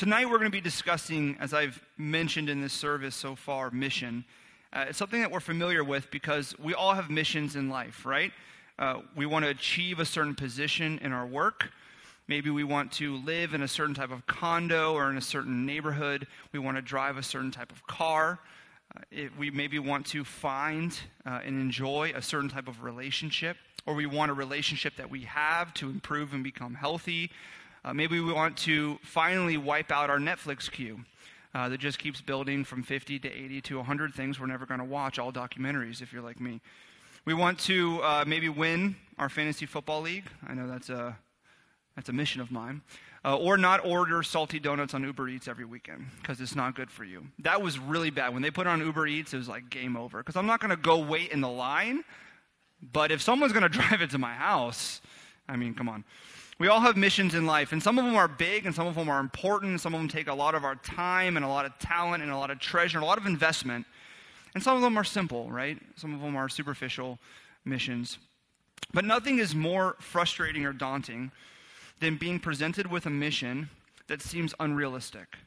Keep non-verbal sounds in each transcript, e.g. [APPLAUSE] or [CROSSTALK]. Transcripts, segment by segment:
Tonight, we're going to be discussing, as I've mentioned in this service so far, mission. Uh, it's something that we're familiar with because we all have missions in life, right? Uh, we want to achieve a certain position in our work. Maybe we want to live in a certain type of condo or in a certain neighborhood. We want to drive a certain type of car. Uh, it, we maybe want to find uh, and enjoy a certain type of relationship, or we want a relationship that we have to improve and become healthy. Uh, maybe we want to finally wipe out our Netflix queue uh, that just keeps building from 50 to 80 to 100 things we're never going to watch, all documentaries if you're like me. We want to uh, maybe win our fantasy football league. I know that's a, that's a mission of mine. Uh, or not order salty donuts on Uber Eats every weekend because it's not good for you. That was really bad. When they put it on Uber Eats, it was like game over. Because I'm not going to go wait in the line, but if someone's going [LAUGHS] to drive it to my house, I mean, come on. We all have missions in life, and some of them are big and some of them are important. Some of them take a lot of our time and a lot of talent and a lot of treasure and a lot of investment. And some of them are simple, right? Some of them are superficial missions. But nothing is more frustrating or daunting than being presented with a mission that seems unrealistic.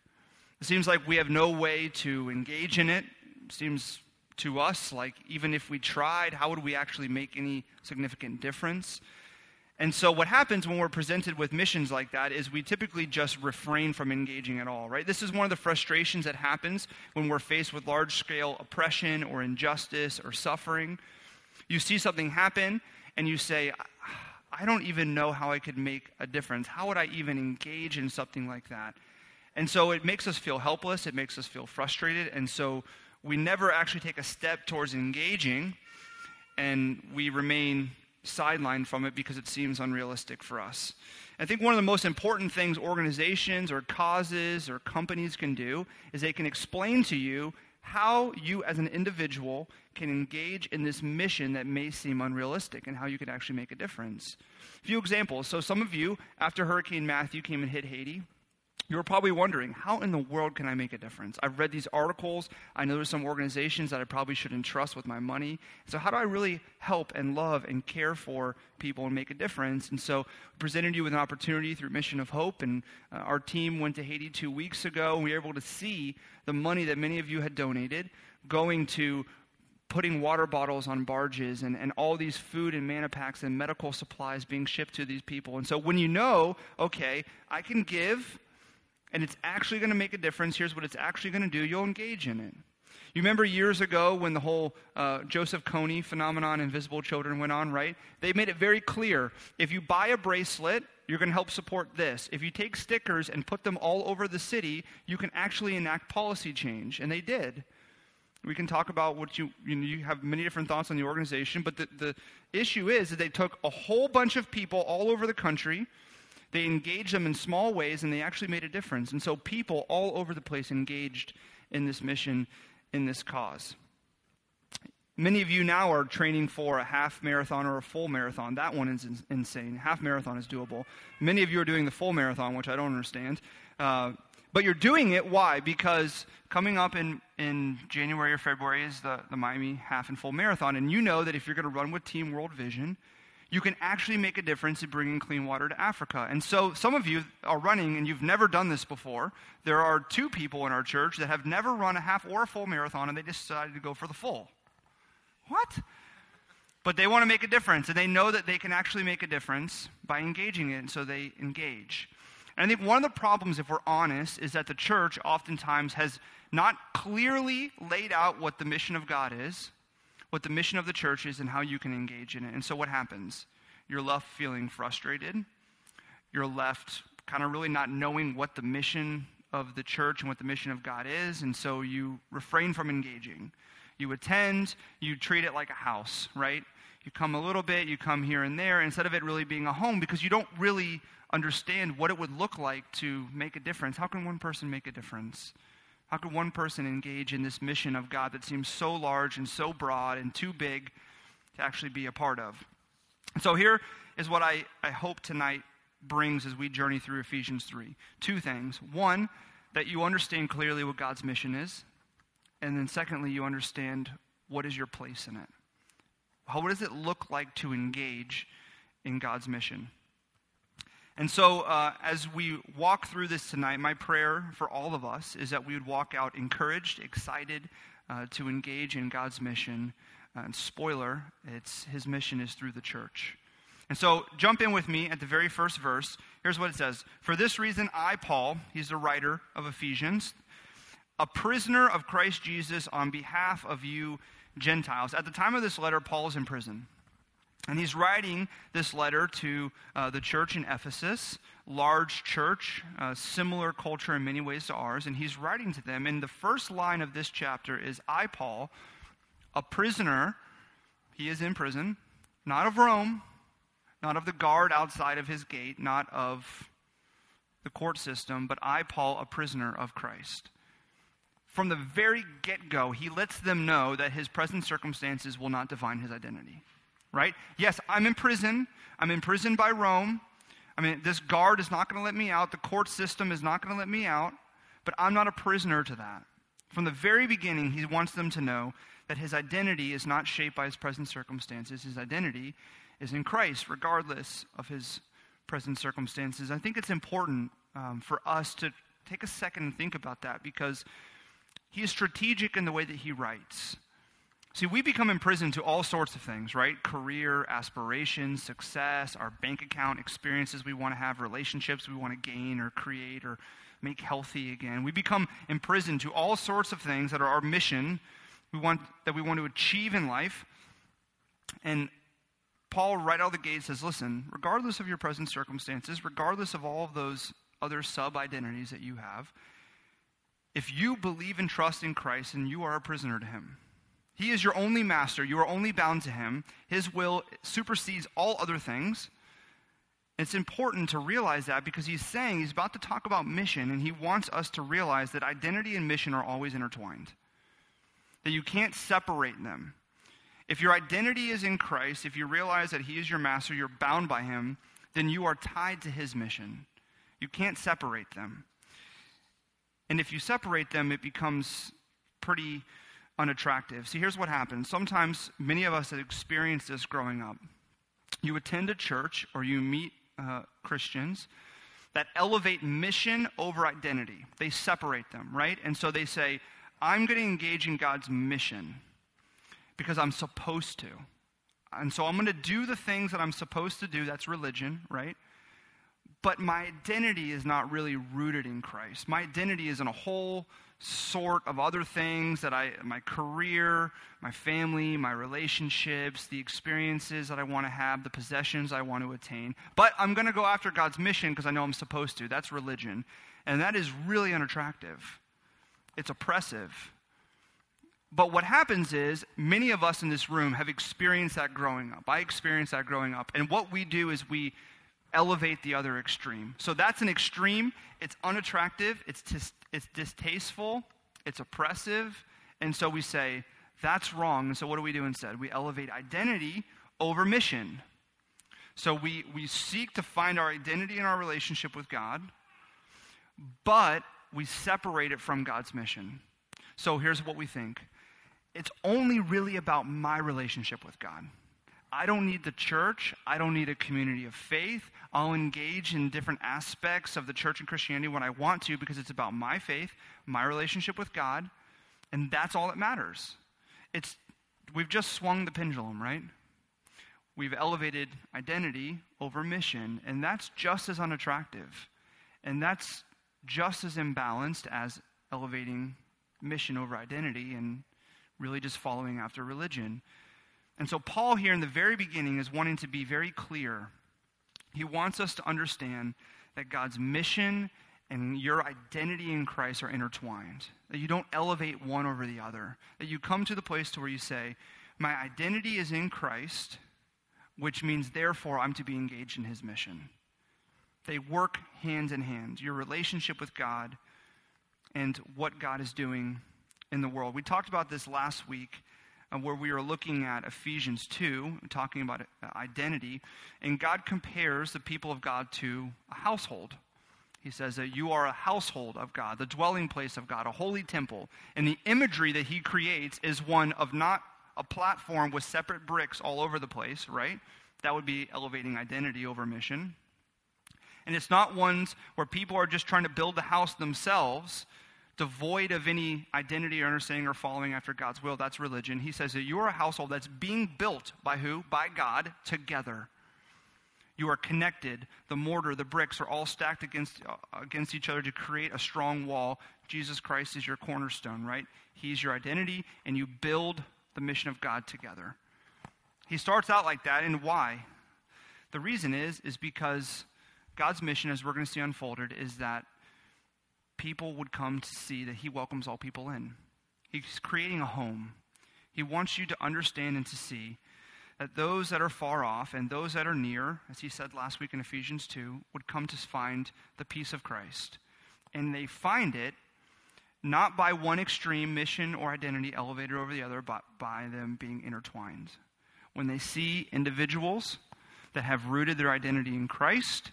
It seems like we have no way to engage in it. it seems to us like even if we tried, how would we actually make any significant difference? And so, what happens when we're presented with missions like that is we typically just refrain from engaging at all, right? This is one of the frustrations that happens when we're faced with large scale oppression or injustice or suffering. You see something happen and you say, I don't even know how I could make a difference. How would I even engage in something like that? And so, it makes us feel helpless, it makes us feel frustrated, and so we never actually take a step towards engaging and we remain sidelined from it because it seems unrealistic for us. I think one of the most important things organizations or causes or companies can do is they can explain to you how you as an individual can engage in this mission that may seem unrealistic and how you can actually make a difference. A few examples. So, some of you, after Hurricane Matthew came and hit Haiti, you're probably wondering, how in the world can I make a difference? I've read these articles. I know there's some organizations that I probably shouldn't trust with my money. So, how do I really help and love and care for people and make a difference? And so, we presented you with an opportunity through Mission of Hope. And uh, our team went to Haiti two weeks ago, and we were able to see the money that many of you had donated going to putting water bottles on barges and, and all these food and manna packs and medical supplies being shipped to these people. And so, when you know, okay, I can give and it's actually going to make a difference, here's what it's actually going to do, you'll engage in it. You remember years ago when the whole uh, Joseph Kony phenomenon, Invisible Children, went on, right? They made it very clear if you buy a bracelet, you're going to help support this. If you take stickers and put them all over the city, you can actually enact policy change. And they did. We can talk about what you, you, know, you have many different thoughts on the organization, but the, the issue is that they took a whole bunch of people all over the country they engaged them in small ways and they actually made a difference. And so people all over the place engaged in this mission, in this cause. Many of you now are training for a half marathon or a full marathon. That one is insane. Half marathon is doable. Many of you are doing the full marathon, which I don't understand. Uh, but you're doing it, why? Because coming up in, in January or February is the, the Miami half and full marathon. And you know that if you're going to run with Team World Vision, you can actually make a difference in bringing clean water to Africa. And so some of you are running and you've never done this before. There are two people in our church that have never run a half or a full marathon and they decided to go for the full. What? But they want to make a difference and they know that they can actually make a difference by engaging it, and so they engage. And I think one of the problems, if we're honest, is that the church oftentimes has not clearly laid out what the mission of God is what the mission of the church is and how you can engage in it. And so what happens? You're left feeling frustrated. You're left kind of really not knowing what the mission of the church and what the mission of God is. And so you refrain from engaging. You attend, you treat it like a house, right? You come a little bit, you come here and there, instead of it really being a home because you don't really understand what it would look like to make a difference. How can one person make a difference? How could one person engage in this mission of God that seems so large and so broad and too big to actually be a part of? So, here is what I, I hope tonight brings as we journey through Ephesians 3. Two things. One, that you understand clearly what God's mission is. And then, secondly, you understand what is your place in it. How, what does it look like to engage in God's mission? And so, uh, as we walk through this tonight, my prayer for all of us is that we would walk out encouraged, excited uh, to engage in God's mission. Uh, and spoiler, it's, his mission is through the church. And so, jump in with me at the very first verse. Here's what it says For this reason, I, Paul, he's the writer of Ephesians, a prisoner of Christ Jesus on behalf of you Gentiles. At the time of this letter, Paul is in prison. And he's writing this letter to uh, the church in Ephesus, large church, uh, similar culture in many ways to ours. And he's writing to them. And the first line of this chapter is I, Paul, a prisoner, he is in prison, not of Rome, not of the guard outside of his gate, not of the court system, but I, Paul, a prisoner of Christ. From the very get go, he lets them know that his present circumstances will not define his identity right? Yes, I'm in prison. I'm in prison by Rome. I mean, this guard is not going to let me out. The court system is not going to let me out. But I'm not a prisoner to that. From the very beginning, he wants them to know that his identity is not shaped by his present circumstances. His identity is in Christ, regardless of his present circumstances. I think it's important um, for us to take a second and think about that because he is strategic in the way that he writes. See, we become imprisoned to all sorts of things, right? Career, aspirations, success, our bank account, experiences we want to have, relationships we want to gain or create or make healthy again. We become imprisoned to all sorts of things that are our mission we want, that we want to achieve in life. And Paul, right out of the gate, says, listen, regardless of your present circumstances, regardless of all of those other sub identities that you have, if you believe and trust in Christ, and you are a prisoner to him. He is your only master. You are only bound to him. His will supersedes all other things. It's important to realize that because he's saying he's about to talk about mission, and he wants us to realize that identity and mission are always intertwined, that you can't separate them. If your identity is in Christ, if you realize that he is your master, you're bound by him, then you are tied to his mission. You can't separate them. And if you separate them, it becomes pretty unattractive. See, here's what happens. Sometimes many of us have experienced this growing up. You attend a church or you meet uh, Christians that elevate mission over identity. They separate them, right? And so they say, I'm going to engage in God's mission because I'm supposed to. And so I'm going to do the things that I'm supposed to do. That's religion, right? But my identity is not really rooted in Christ. My identity is in a whole sort of other things that I, my career, my family, my relationships, the experiences that I want to have, the possessions I want to attain. But I'm going to go after God's mission because I know I'm supposed to. That's religion. And that is really unattractive. It's oppressive. But what happens is, many of us in this room have experienced that growing up. I experienced that growing up. And what we do is we elevate the other extreme. So that's an extreme. It's unattractive. It's, tis- it's distasteful. It's oppressive. And so we say, that's wrong. And so what do we do instead? We elevate identity over mission. So we, we seek to find our identity in our relationship with God, but we separate it from God's mission. So here's what we think it's only really about my relationship with God. I don't need the church. I don't need a community of faith. I'll engage in different aspects of the church and Christianity when I want to because it's about my faith, my relationship with God, and that's all that matters. It's we've just swung the pendulum, right? We've elevated identity over mission, and that's just as unattractive. And that's just as imbalanced as elevating mission over identity and really just following after religion. And so, Paul, here in the very beginning, is wanting to be very clear. He wants us to understand that God's mission and your identity in Christ are intertwined. That you don't elevate one over the other. That you come to the place to where you say, My identity is in Christ, which means, therefore, I'm to be engaged in his mission. They work hand in hand. Your relationship with God and what God is doing in the world. We talked about this last week where we are looking at Ephesians 2, talking about uh, identity, and God compares the people of God to a household. He says that you are a household of God, the dwelling place of God, a holy temple. And the imagery that he creates is one of not a platform with separate bricks all over the place, right? That would be elevating identity over mission. And it's not ones where people are just trying to build the house themselves, devoid of any identity or understanding or following after God's will. That's religion. He says that you are a household that's being built by who? By God together. You are connected. The mortar, the bricks are all stacked against, uh, against each other to create a strong wall. Jesus Christ is your cornerstone, right? He's your identity, and you build the mission of God together. He starts out like that, and why? The reason is, is because God's mission, as we're going to see unfolded, is that people would come to see that He welcomes all people in. He's creating a home. He wants you to understand and to see that those that are far off and those that are near, as he said last week in Ephesians 2, would come to find the peace of Christ. And they find it not by one extreme mission or identity elevated over the other, but by them being intertwined. When they see individuals that have rooted their identity in Christ,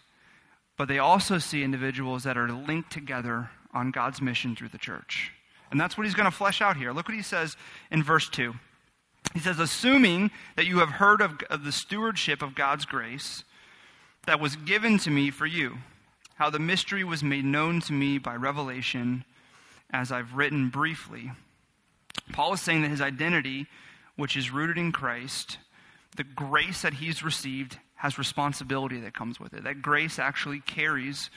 but they also see individuals that are linked together on God's mission through the church. And that's what he's going to flesh out here. Look what he says in verse 2. He says, Assuming that you have heard of, of the stewardship of God's grace that was given to me for you, how the mystery was made known to me by revelation, as I've written briefly. Paul is saying that his identity, which is rooted in Christ, the grace that he's received, has responsibility that comes with it. That grace actually carries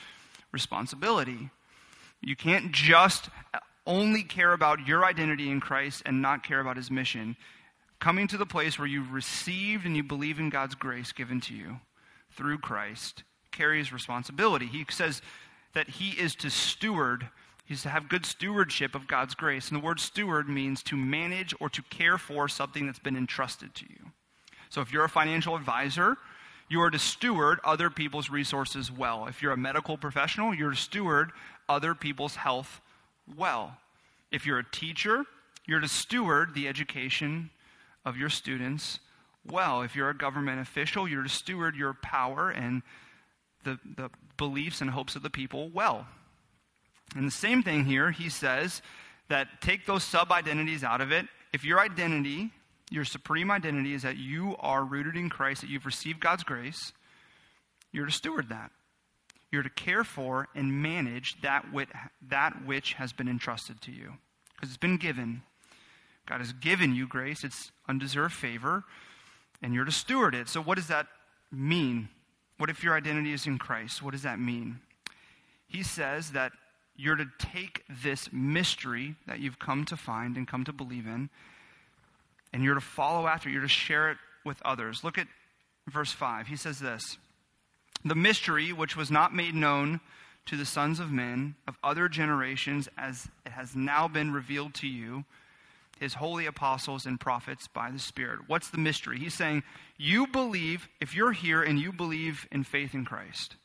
responsibility. You can't just only care about your identity in Christ and not care about his mission coming to the place where you've received and you believe in God's grace given to you through Christ carries responsibility. He says that he is to steward, he's to have good stewardship of God's grace. And the word steward means to manage or to care for something that's been entrusted to you. So if you're a financial advisor, you are to steward other people's resources well. If you're a medical professional, you're to steward other people's health well. If you're a teacher, you're to steward the education of your students well. If you're a government official, you're to steward your power and the, the beliefs and hopes of the people well. And the same thing here, he says that take those sub identities out of it. If your identity, your supreme identity, is that you are rooted in Christ, that you've received God's grace, you're to steward that. You're to care for and manage that which, that which has been entrusted to you because it's been given. God has given you grace, it's undeserved favor, and you're to steward it. So, what does that mean? What if your identity is in Christ? What does that mean? He says that you're to take this mystery that you've come to find and come to believe in, and you're to follow after, you're to share it with others. Look at verse 5. He says this The mystery which was not made known to the sons of men of other generations, as it has now been revealed to you his holy apostles and prophets by the Spirit. What's the mystery? He's saying, You believe, if you're here and you believe in faith in Christ,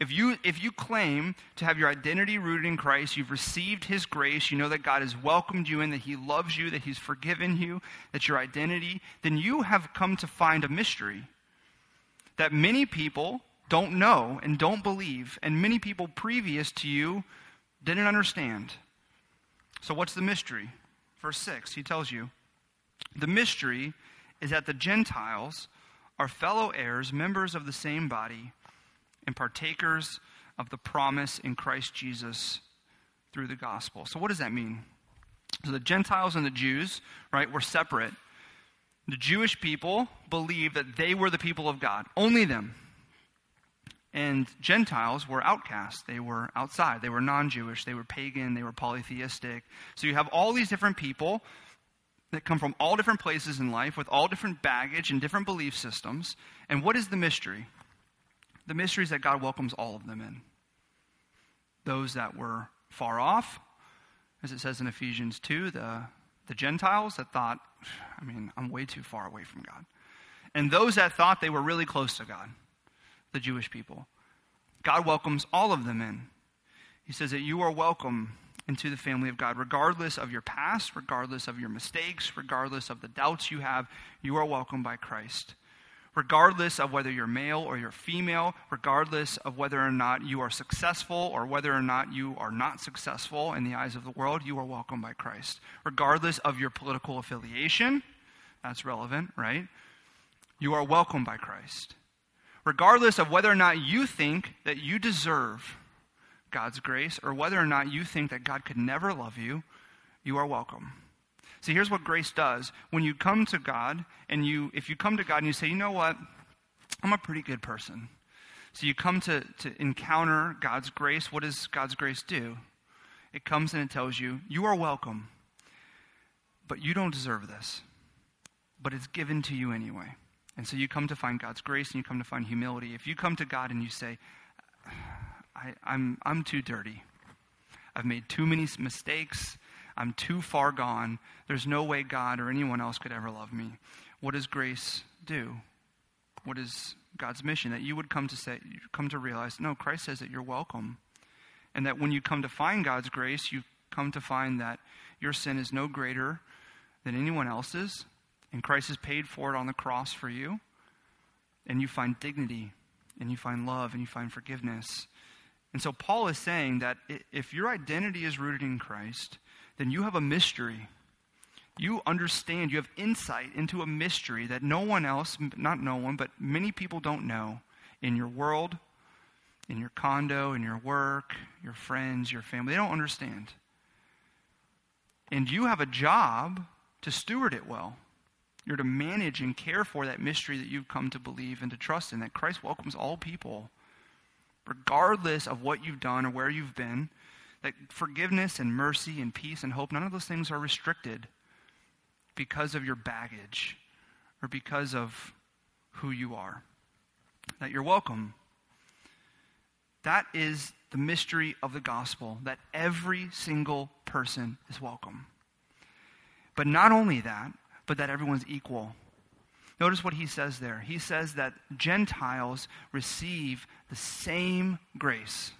if you, if you claim to have your identity rooted in Christ, you've received His grace, you know that God has welcomed you in, that He loves you, that He's forgiven you, that your identity, then you have come to find a mystery that many people don't know and don't believe, and many people previous to you didn't understand. So, what's the mystery? verse 6, he tells you, The mystery is that the Gentiles are fellow heirs, members of the same body, and partakers of the promise in Christ Jesus through the gospel. So, what does that mean? So, the Gentiles and the Jews, right, were separate. The Jewish people believed that they were the people of God, only them. And Gentiles were outcasts. They were outside. They were non Jewish. They were pagan. They were polytheistic. So you have all these different people that come from all different places in life with all different baggage and different belief systems. And what is the mystery? The mystery is that God welcomes all of them in. Those that were far off, as it says in Ephesians 2, the, the Gentiles that thought, I mean, I'm way too far away from God. And those that thought they were really close to God the Jewish people. God welcomes all of them in. He says that you are welcome into the family of God, regardless of your past, regardless of your mistakes, regardless of the doubts you have, you are welcomed by Christ. Regardless of whether you're male or you're female, regardless of whether or not you are successful or whether or not you are not successful in the eyes of the world, you are welcomed by Christ. Regardless of your political affiliation, that's relevant, right? You are welcomed by Christ regardless of whether or not you think that you deserve God's grace or whether or not you think that God could never love you, you are welcome. See, here's what grace does. When you come to God, and you, if you come to God and you say, you know what, I'm a pretty good person. So you come to, to encounter God's grace. What does God's grace do? It comes and it tells you, you are welcome, but you don't deserve this. But it's given to you anyway. And so you come to find God's grace and you come to find humility. If you come to God and you say, I, I'm, I'm too dirty, I've made too many mistakes, I'm too far gone, there's no way God or anyone else could ever love me. What does grace do? What is God's mission? That you would come to say, come to realize, no, Christ says that you're welcome. And that when you come to find God's grace, you come to find that your sin is no greater than anyone else's, and Christ has paid for it on the cross for you. And you find dignity, and you find love, and you find forgiveness. And so Paul is saying that if your identity is rooted in Christ, then you have a mystery. You understand, you have insight into a mystery that no one else, not no one, but many people don't know in your world, in your condo, in your work, your friends, your family. They don't understand. And you have a job to steward it well. You're to manage and care for that mystery that you've come to believe and to trust in, that Christ welcomes all people, regardless of what you've done or where you've been. That forgiveness and mercy and peace and hope, none of those things are restricted because of your baggage or because of who you are. That you're welcome. That is the mystery of the gospel, that every single person is welcome. But not only that, but that everyone's equal. Notice what he says there. He says that Gentiles receive the same grace.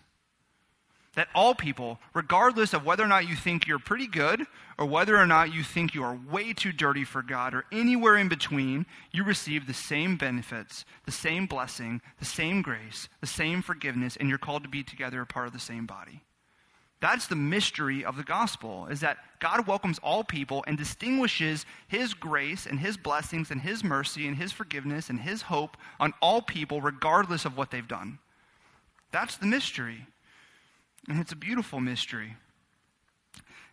That all people, regardless of whether or not you think you're pretty good or whether or not you think you are way too dirty for God or anywhere in between, you receive the same benefits, the same blessing, the same grace, the same forgiveness, and you're called to be together a part of the same body. That's the mystery of the gospel, is that God welcomes all people and distinguishes his grace and his blessings and his mercy and his forgiveness and his hope on all people, regardless of what they've done. That's the mystery. And it's a beautiful mystery.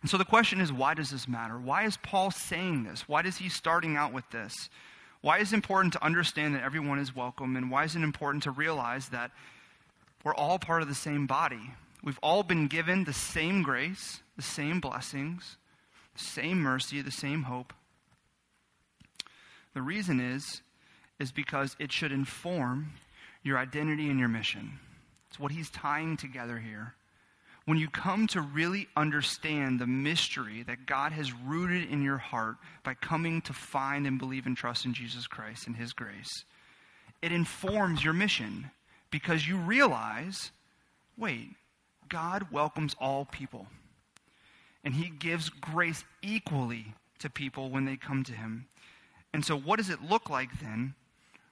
And so the question is why does this matter? Why is Paul saying this? Why is he starting out with this? Why is it important to understand that everyone is welcome? And why is it important to realize that we're all part of the same body? We've all been given the same grace, the same blessings, the same mercy, the same hope. The reason is is because it should inform your identity and your mission. It's what he's tying together here. When you come to really understand the mystery that God has rooted in your heart by coming to find and believe and trust in Jesus Christ and his grace, it informs your mission because you realize wait, God welcomes all people. And he gives grace equally to people when they come to him. And so, what does it look like then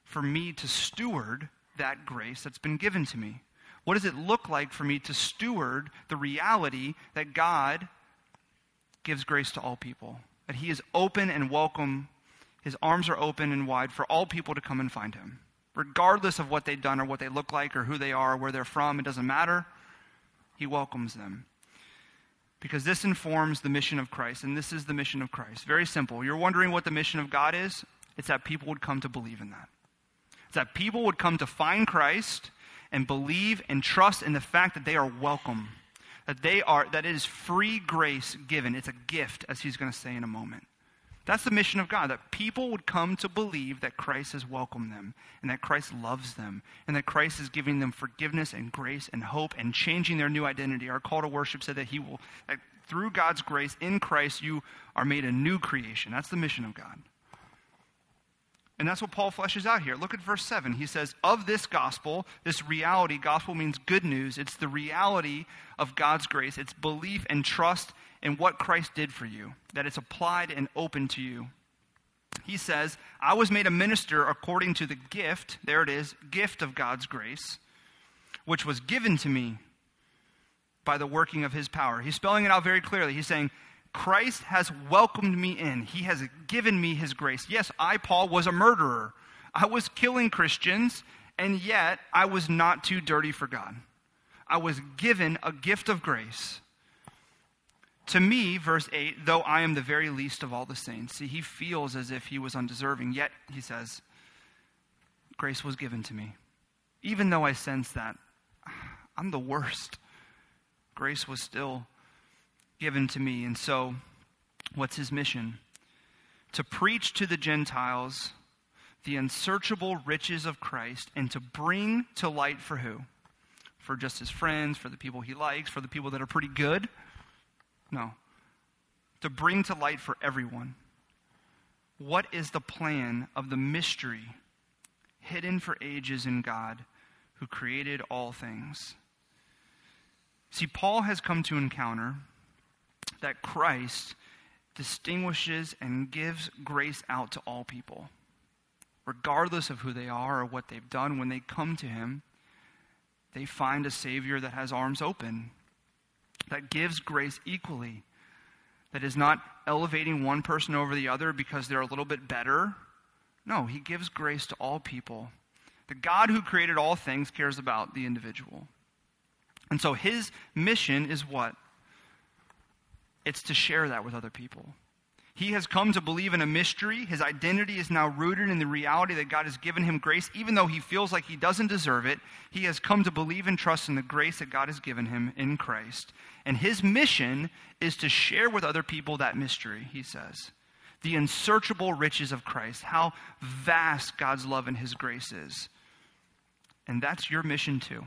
for me to steward that grace that's been given to me? What does it look like for me to steward the reality that God gives grace to all people? That he is open and welcome, his arms are open and wide for all people to come and find him, regardless of what they've done or what they look like or who they are or where they're from. It doesn't matter. He welcomes them. Because this informs the mission of Christ, and this is the mission of Christ. Very simple. You're wondering what the mission of God is? It's that people would come to believe in that. It's that people would come to find Christ and believe and trust in the fact that they are welcome. That they are that it is free grace given. It's a gift, as he's going to say in a moment. That's the mission of God, that people would come to believe that Christ has welcomed them and that Christ loves them and that Christ is giving them forgiveness and grace and hope and changing their new identity. Our call to worship said that He will, that through God's grace in Christ, you are made a new creation. That's the mission of God. And that's what Paul fleshes out here. Look at verse 7. He says, Of this gospel, this reality, gospel means good news. It's the reality of God's grace. It's belief and trust in what Christ did for you, that it's applied and open to you. He says, I was made a minister according to the gift, there it is, gift of God's grace, which was given to me by the working of his power. He's spelling it out very clearly. He's saying, Christ has welcomed me in. He has given me his grace. Yes, I, Paul, was a murderer. I was killing Christians and yet I was not too dirty for God. I was given a gift of grace. To me, verse 8, though I am the very least of all the saints. See, he feels as if he was undeserving, yet, he says, grace was given to me. Even though I sense that ah, I'm the worst, grace was still given to me. And so, what's his mission? To preach to the Gentiles the unsearchable riches of Christ and to bring to light for who? For just his friends, for the people he likes, for the people that are pretty good no. To bring to light for everyone. What is the plan of the mystery hidden for ages in God who created all things? See, Paul has come to encounter that Christ distinguishes and gives grace out to all people, regardless of who they are or what they've done. When they come to him, they find a Savior that has arms open that gives grace equally, that is not elevating one person over the other because they're a little bit better. No, he gives grace to all people. The God who created all things cares about the individual. And so his mission is what? It's to share that with other people. He has come to believe in a mystery. His identity is now rooted in the reality that God has given him grace. Even though he feels like he doesn't deserve it, he has come to believe and trust in the grace that God has given him in Christ. And his mission is to share with other people that mystery, he says. The unsearchable riches of Christ, how vast God's love and his grace is. And that's your mission too.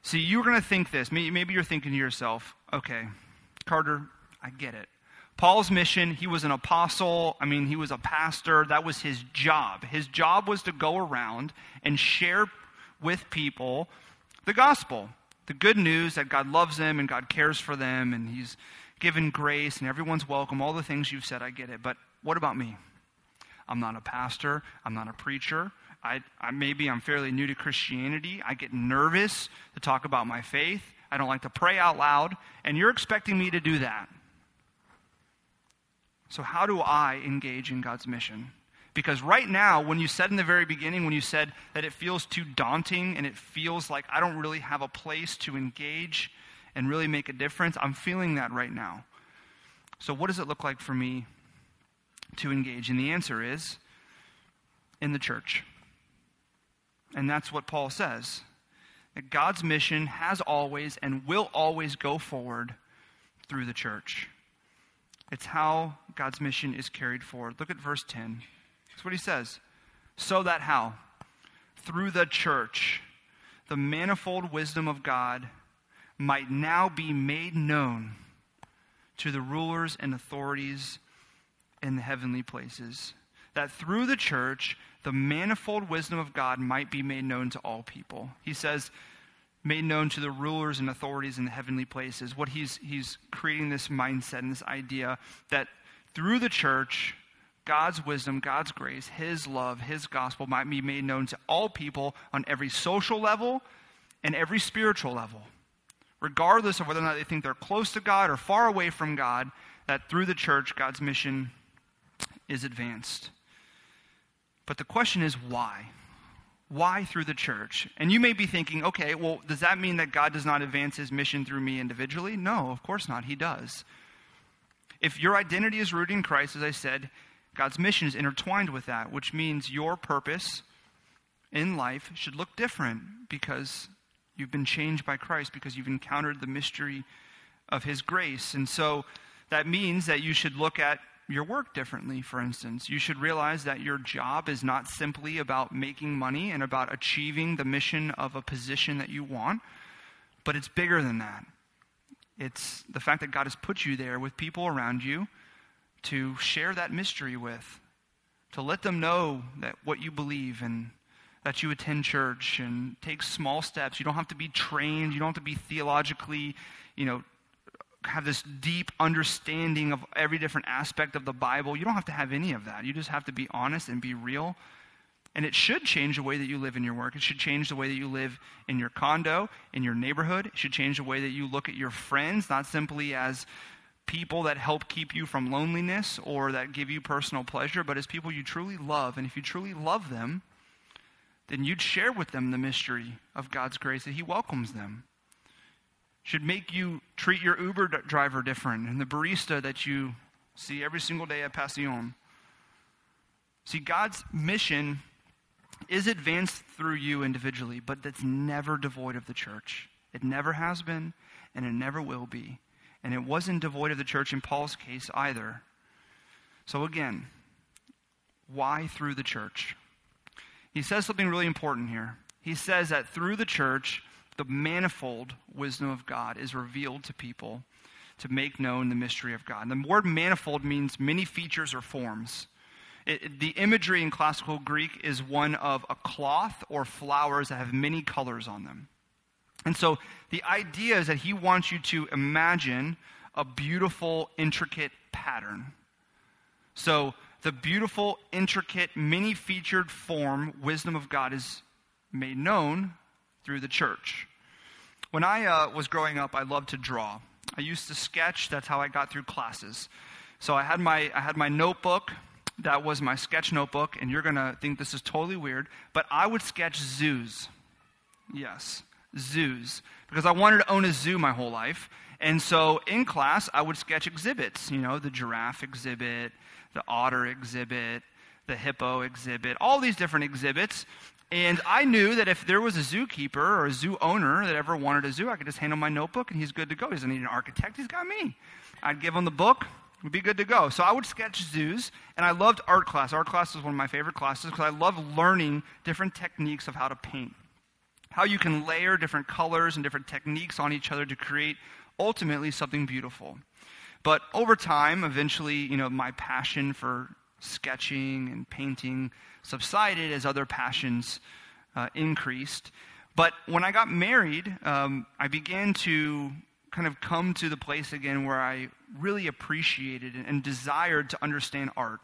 See, you're going to think this. Maybe you're thinking to yourself, okay, Carter, I get it. Paul's mission, he was an apostle. I mean, he was a pastor. That was his job. His job was to go around and share with people the gospel, the good news that God loves them and God cares for them and he's given grace and everyone's welcome. All the things you've said, I get it. But what about me? I'm not a pastor. I'm not a preacher. I, I, maybe I'm fairly new to Christianity. I get nervous to talk about my faith. I don't like to pray out loud. And you're expecting me to do that. So, how do I engage in God's mission? Because right now, when you said in the very beginning, when you said that it feels too daunting and it feels like I don't really have a place to engage and really make a difference, I'm feeling that right now. So, what does it look like for me to engage? And the answer is in the church. And that's what Paul says. That God's mission has always and will always go forward through the church. It's how God's mission is carried forward. Look at verse 10. That's what he says. So that how? Through the church, the manifold wisdom of God might now be made known to the rulers and authorities in the heavenly places. That through the church, the manifold wisdom of God might be made known to all people. He says, made known to the rulers and authorities in the heavenly places. What he's, he's creating this mindset and this idea that through the church, God's wisdom, God's grace, His love, His gospel might be made known to all people on every social level and every spiritual level. Regardless of whether or not they think they're close to God or far away from God, that through the church, God's mission is advanced. But the question is why? Why through the church? And you may be thinking, okay, well, does that mean that God does not advance his mission through me individually? No, of course not. He does. If your identity is rooted in Christ, as I said, God's mission is intertwined with that, which means your purpose in life should look different because you've been changed by Christ, because you've encountered the mystery of his grace. And so that means that you should look at your work differently, for instance. You should realize that your job is not simply about making money and about achieving the mission of a position that you want, but it's bigger than that. It's the fact that God has put you there with people around you to share that mystery with, to let them know that what you believe and that you attend church and take small steps. You don't have to be trained, you don't have to be theologically, you know, have this deep understanding of every different aspect of the Bible. You don't have to have any of that. You just have to be honest and be real. And it should change the way that you live in your work. It should change the way that you live in your condo, in your neighborhood. It should change the way that you look at your friends, not simply as people that help keep you from loneliness or that give you personal pleasure, but as people you truly love. And if you truly love them, then you'd share with them the mystery of God's grace that He welcomes them. Should make you treat your Uber driver different and the barista that you see every single day at Passion. See, God's mission is advanced through you individually, but that's never devoid of the church. It never has been, and it never will be. And it wasn't devoid of the church in Paul's case either. So, again, why through the church? He says something really important here. He says that through the church, the manifold wisdom of God is revealed to people to make known the mystery of God. And the word manifold means many features or forms. It, the imagery in classical Greek is one of a cloth or flowers that have many colors on them. And so the idea is that he wants you to imagine a beautiful, intricate pattern. So the beautiful, intricate, many featured form, wisdom of God, is made known through the church. When I uh, was growing up, I loved to draw. I used to sketch. That's how I got through classes. So I had my, I had my notebook. That was my sketch notebook. And you're going to think this is totally weird. But I would sketch zoos. Yes, zoos. Because I wanted to own a zoo my whole life. And so in class, I would sketch exhibits. You know, the giraffe exhibit, the otter exhibit, the hippo exhibit, all these different exhibits. And I knew that if there was a zookeeper or a zoo owner that ever wanted a zoo, I could just hand him my notebook and he's good to go. He doesn't need an architect, he's got me. I'd give him the book, we'd be good to go. So I would sketch zoos, and I loved art class. Art class was one of my favorite classes because I love learning different techniques of how to paint. How you can layer different colors and different techniques on each other to create ultimately something beautiful. But over time, eventually, you know, my passion for sketching and painting subsided as other passions uh, increased. But when I got married, um, I began to kind of come to the place again where I really appreciated and desired to understand art.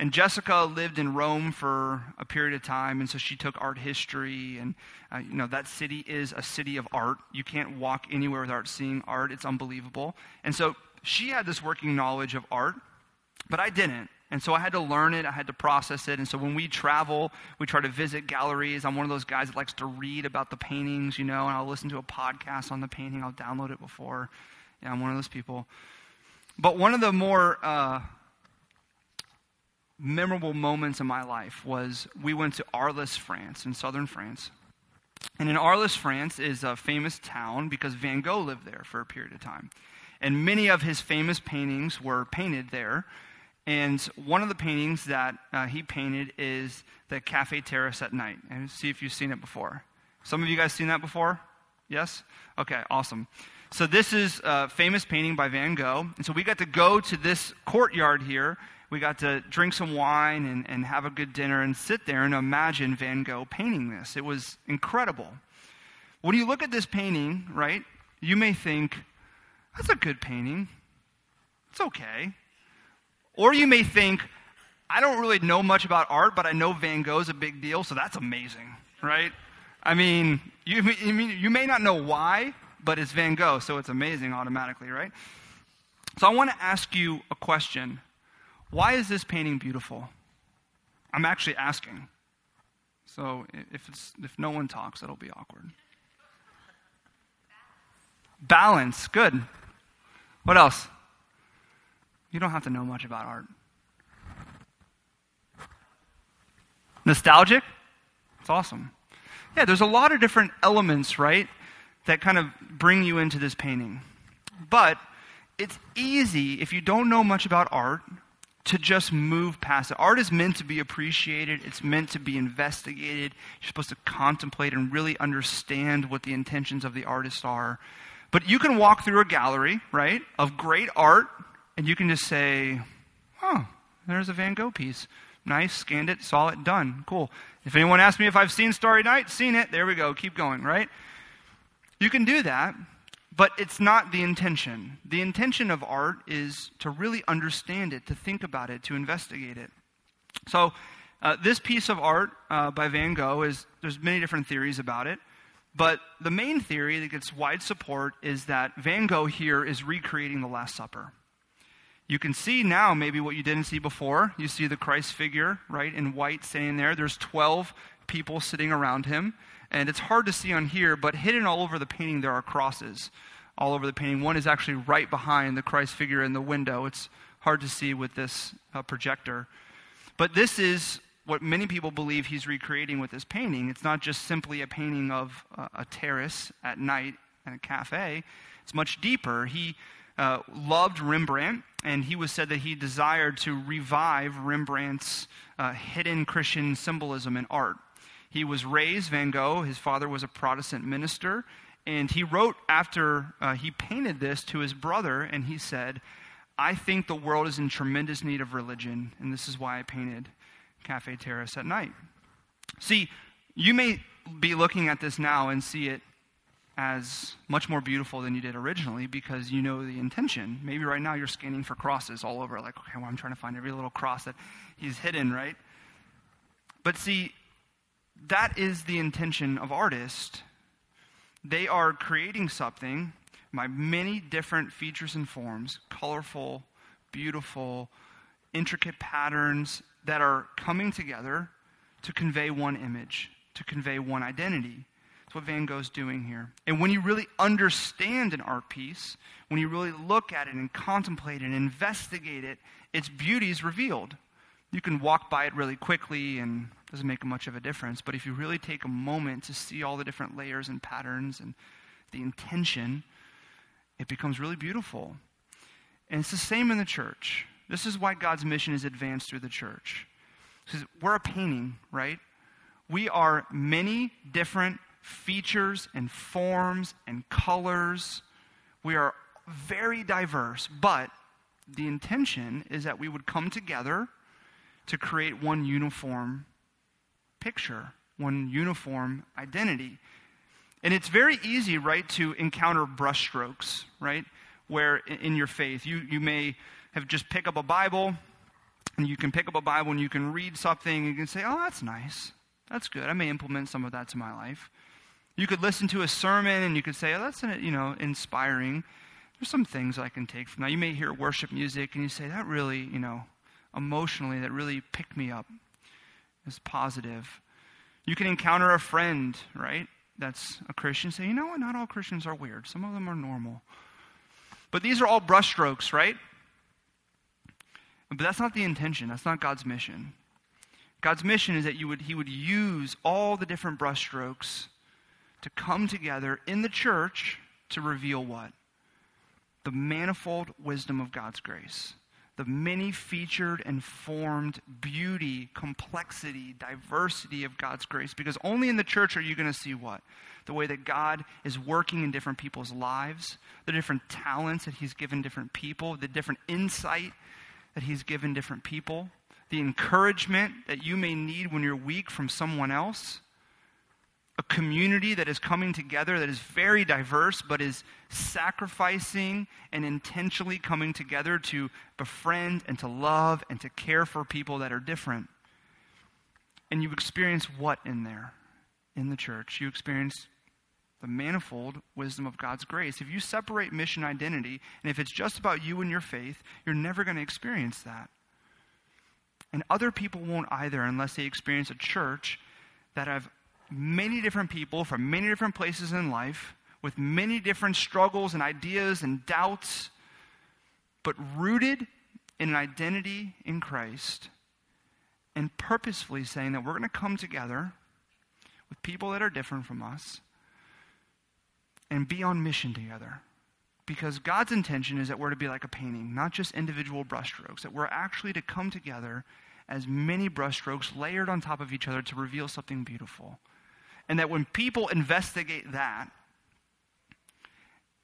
And Jessica lived in Rome for a period of time, and so she took art history. And, uh, you know, that city is a city of art. You can't walk anywhere without seeing art, it's unbelievable. And so she had this working knowledge of art, but I didn't. And so I had to learn it, I had to process it. And so when we travel, we try to visit galleries. I'm one of those guys that likes to read about the paintings, you know, and I'll listen to a podcast on the painting. I'll download it before. Yeah, I'm one of those people. But one of the more uh, memorable moments in my life was we went to Arles, France, in southern France. And in Arles, France is a famous town because Van Gogh lived there for a period of time. And many of his famous paintings were painted there. And one of the paintings that uh, he painted is the Cafe Terrace at night. And see if you've seen it before. Some of you guys seen that before? Yes? Okay, awesome. So this is a famous painting by Van Gogh. And so we got to go to this courtyard here. We got to drink some wine and, and have a good dinner and sit there and imagine Van Gogh painting this. It was incredible. When you look at this painting, right, you may think, that's a good painting. It's okay. Or you may think, I don't really know much about art, but I know Van Gogh's a big deal, so that's amazing, right? I mean, you, you, may not know why, but it's Van Gogh, so it's amazing automatically, right? So I want to ask you a question. Why is this painting beautiful? I'm actually asking. So if, if no one talks, it'll be awkward. Balance, good. What else? You don't have to know much about art. Nostalgic? It's awesome. Yeah, there's a lot of different elements, right, that kind of bring you into this painting. But it's easy, if you don't know much about art, to just move past it. Art is meant to be appreciated, it's meant to be investigated. You're supposed to contemplate and really understand what the intentions of the artist are. But you can walk through a gallery, right, of great art and you can just say, oh, there's a Van Gogh piece. Nice, scanned it, saw it, done. Cool. If anyone asks me if I've seen Starry Night, seen it, there we go, keep going, right? You can do that, but it's not the intention. The intention of art is to really understand it, to think about it, to investigate it. So, uh, this piece of art uh, by Van Gogh is, there's many different theories about it. But the main theory that gets wide support is that Van Gogh here is recreating the Last Supper. You can see now maybe what you didn't see before. You see the Christ figure, right, in white standing there. There's 12 people sitting around him. And it's hard to see on here, but hidden all over the painting, there are crosses all over the painting. One is actually right behind the Christ figure in the window. It's hard to see with this uh, projector. But this is what many people believe he's recreating with this painting. It's not just simply a painting of uh, a terrace at night in a cafe, it's much deeper. He uh, loved Rembrandt, and he was said that he desired to revive Rembrandt's uh, hidden Christian symbolism in art. He was raised, Van Gogh, his father was a Protestant minister, and he wrote after uh, he painted this to his brother, and he said, I think the world is in tremendous need of religion, and this is why I painted Cafe Terrace at night. See, you may be looking at this now and see it as much more beautiful than you did originally because you know the intention. Maybe right now you're scanning for crosses all over, like, okay, well, I'm trying to find every little cross that he's hidden, right? But see, that is the intention of artists. They are creating something by many different features and forms, colorful, beautiful, intricate patterns that are coming together to convey one image, to convey one identity what Van Gogh's doing here. And when you really understand an art piece, when you really look at it and contemplate it and investigate it, its beauty is revealed. You can walk by it really quickly and it doesn't make much of a difference. But if you really take a moment to see all the different layers and patterns and the intention, it becomes really beautiful. And it's the same in the church. This is why God's mission is advanced through the church. Because we're a painting, right? We are many different features and forms and colors. We are very diverse, but the intention is that we would come together to create one uniform picture, one uniform identity. And it's very easy, right, to encounter brushstrokes, right? Where in your faith, you, you may have just pick up a Bible, and you can pick up a Bible and you can read something, and you can say, oh, that's nice. That's good. I may implement some of that to my life. You could listen to a sermon and you could say, oh, that's, you know, inspiring. There's some things I can take from that. You may hear worship music and you say, that really, you know, emotionally, that really picked me up. It's positive. You can encounter a friend, right, that's a Christian, say, you know what, not all Christians are weird. Some of them are normal. But these are all brushstrokes, right? But that's not the intention. That's not God's mission. God's mission is that you would, He would use all the different brushstrokes to come together in the church to reveal what? The manifold wisdom of God's grace. The many featured and formed beauty, complexity, diversity of God's grace. Because only in the church are you going to see what? The way that God is working in different people's lives, the different talents that He's given different people, the different insight that He's given different people, the encouragement that you may need when you're weak from someone else a community that is coming together that is very diverse, but is sacrificing and intentionally coming together to befriend and to love and to care for people that are different. And you experience what in there? In the church. You experience the manifold wisdom of God's grace. If you separate mission identity, and if it's just about you and your faith, you're never going to experience that. And other people won't either unless they experience a church that have many different people from many different places in life with many different struggles and ideas and doubts, but rooted in an identity in Christ and purposefully saying that we're going to come together with people that are different from us and be on mission together. Because God's intention is that we're to be like a painting, not just individual brushstrokes, that we're actually to come together as many brushstrokes layered on top of each other to reveal something beautiful. And that when people investigate that,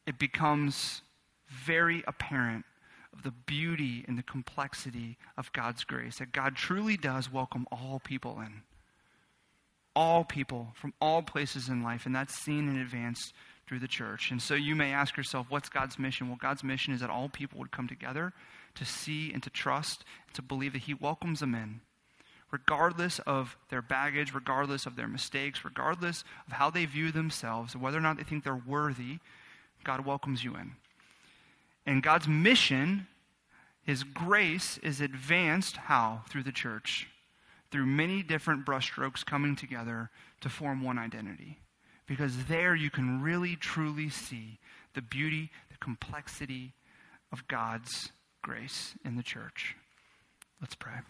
it becomes very apparent of the beauty and the complexity of God's grace. That God truly does welcome all people in. All people from all places in life. And that's seen in advance through the church. And so you may ask yourself, what's God's mission? Well, God's mission is that all people would come together to see and to trust and to believe that He welcomes them in regardless of their baggage, regardless of their mistakes, regardless of how they view themselves, whether or not they think they're worthy, God welcomes you in. And God's mission, His grace, is advanced how? Through the church. through many different brushstrokes coming together to form one identity. Because there you can really, truly see the beauty, the complexity of God's grace in the church. Let's pray.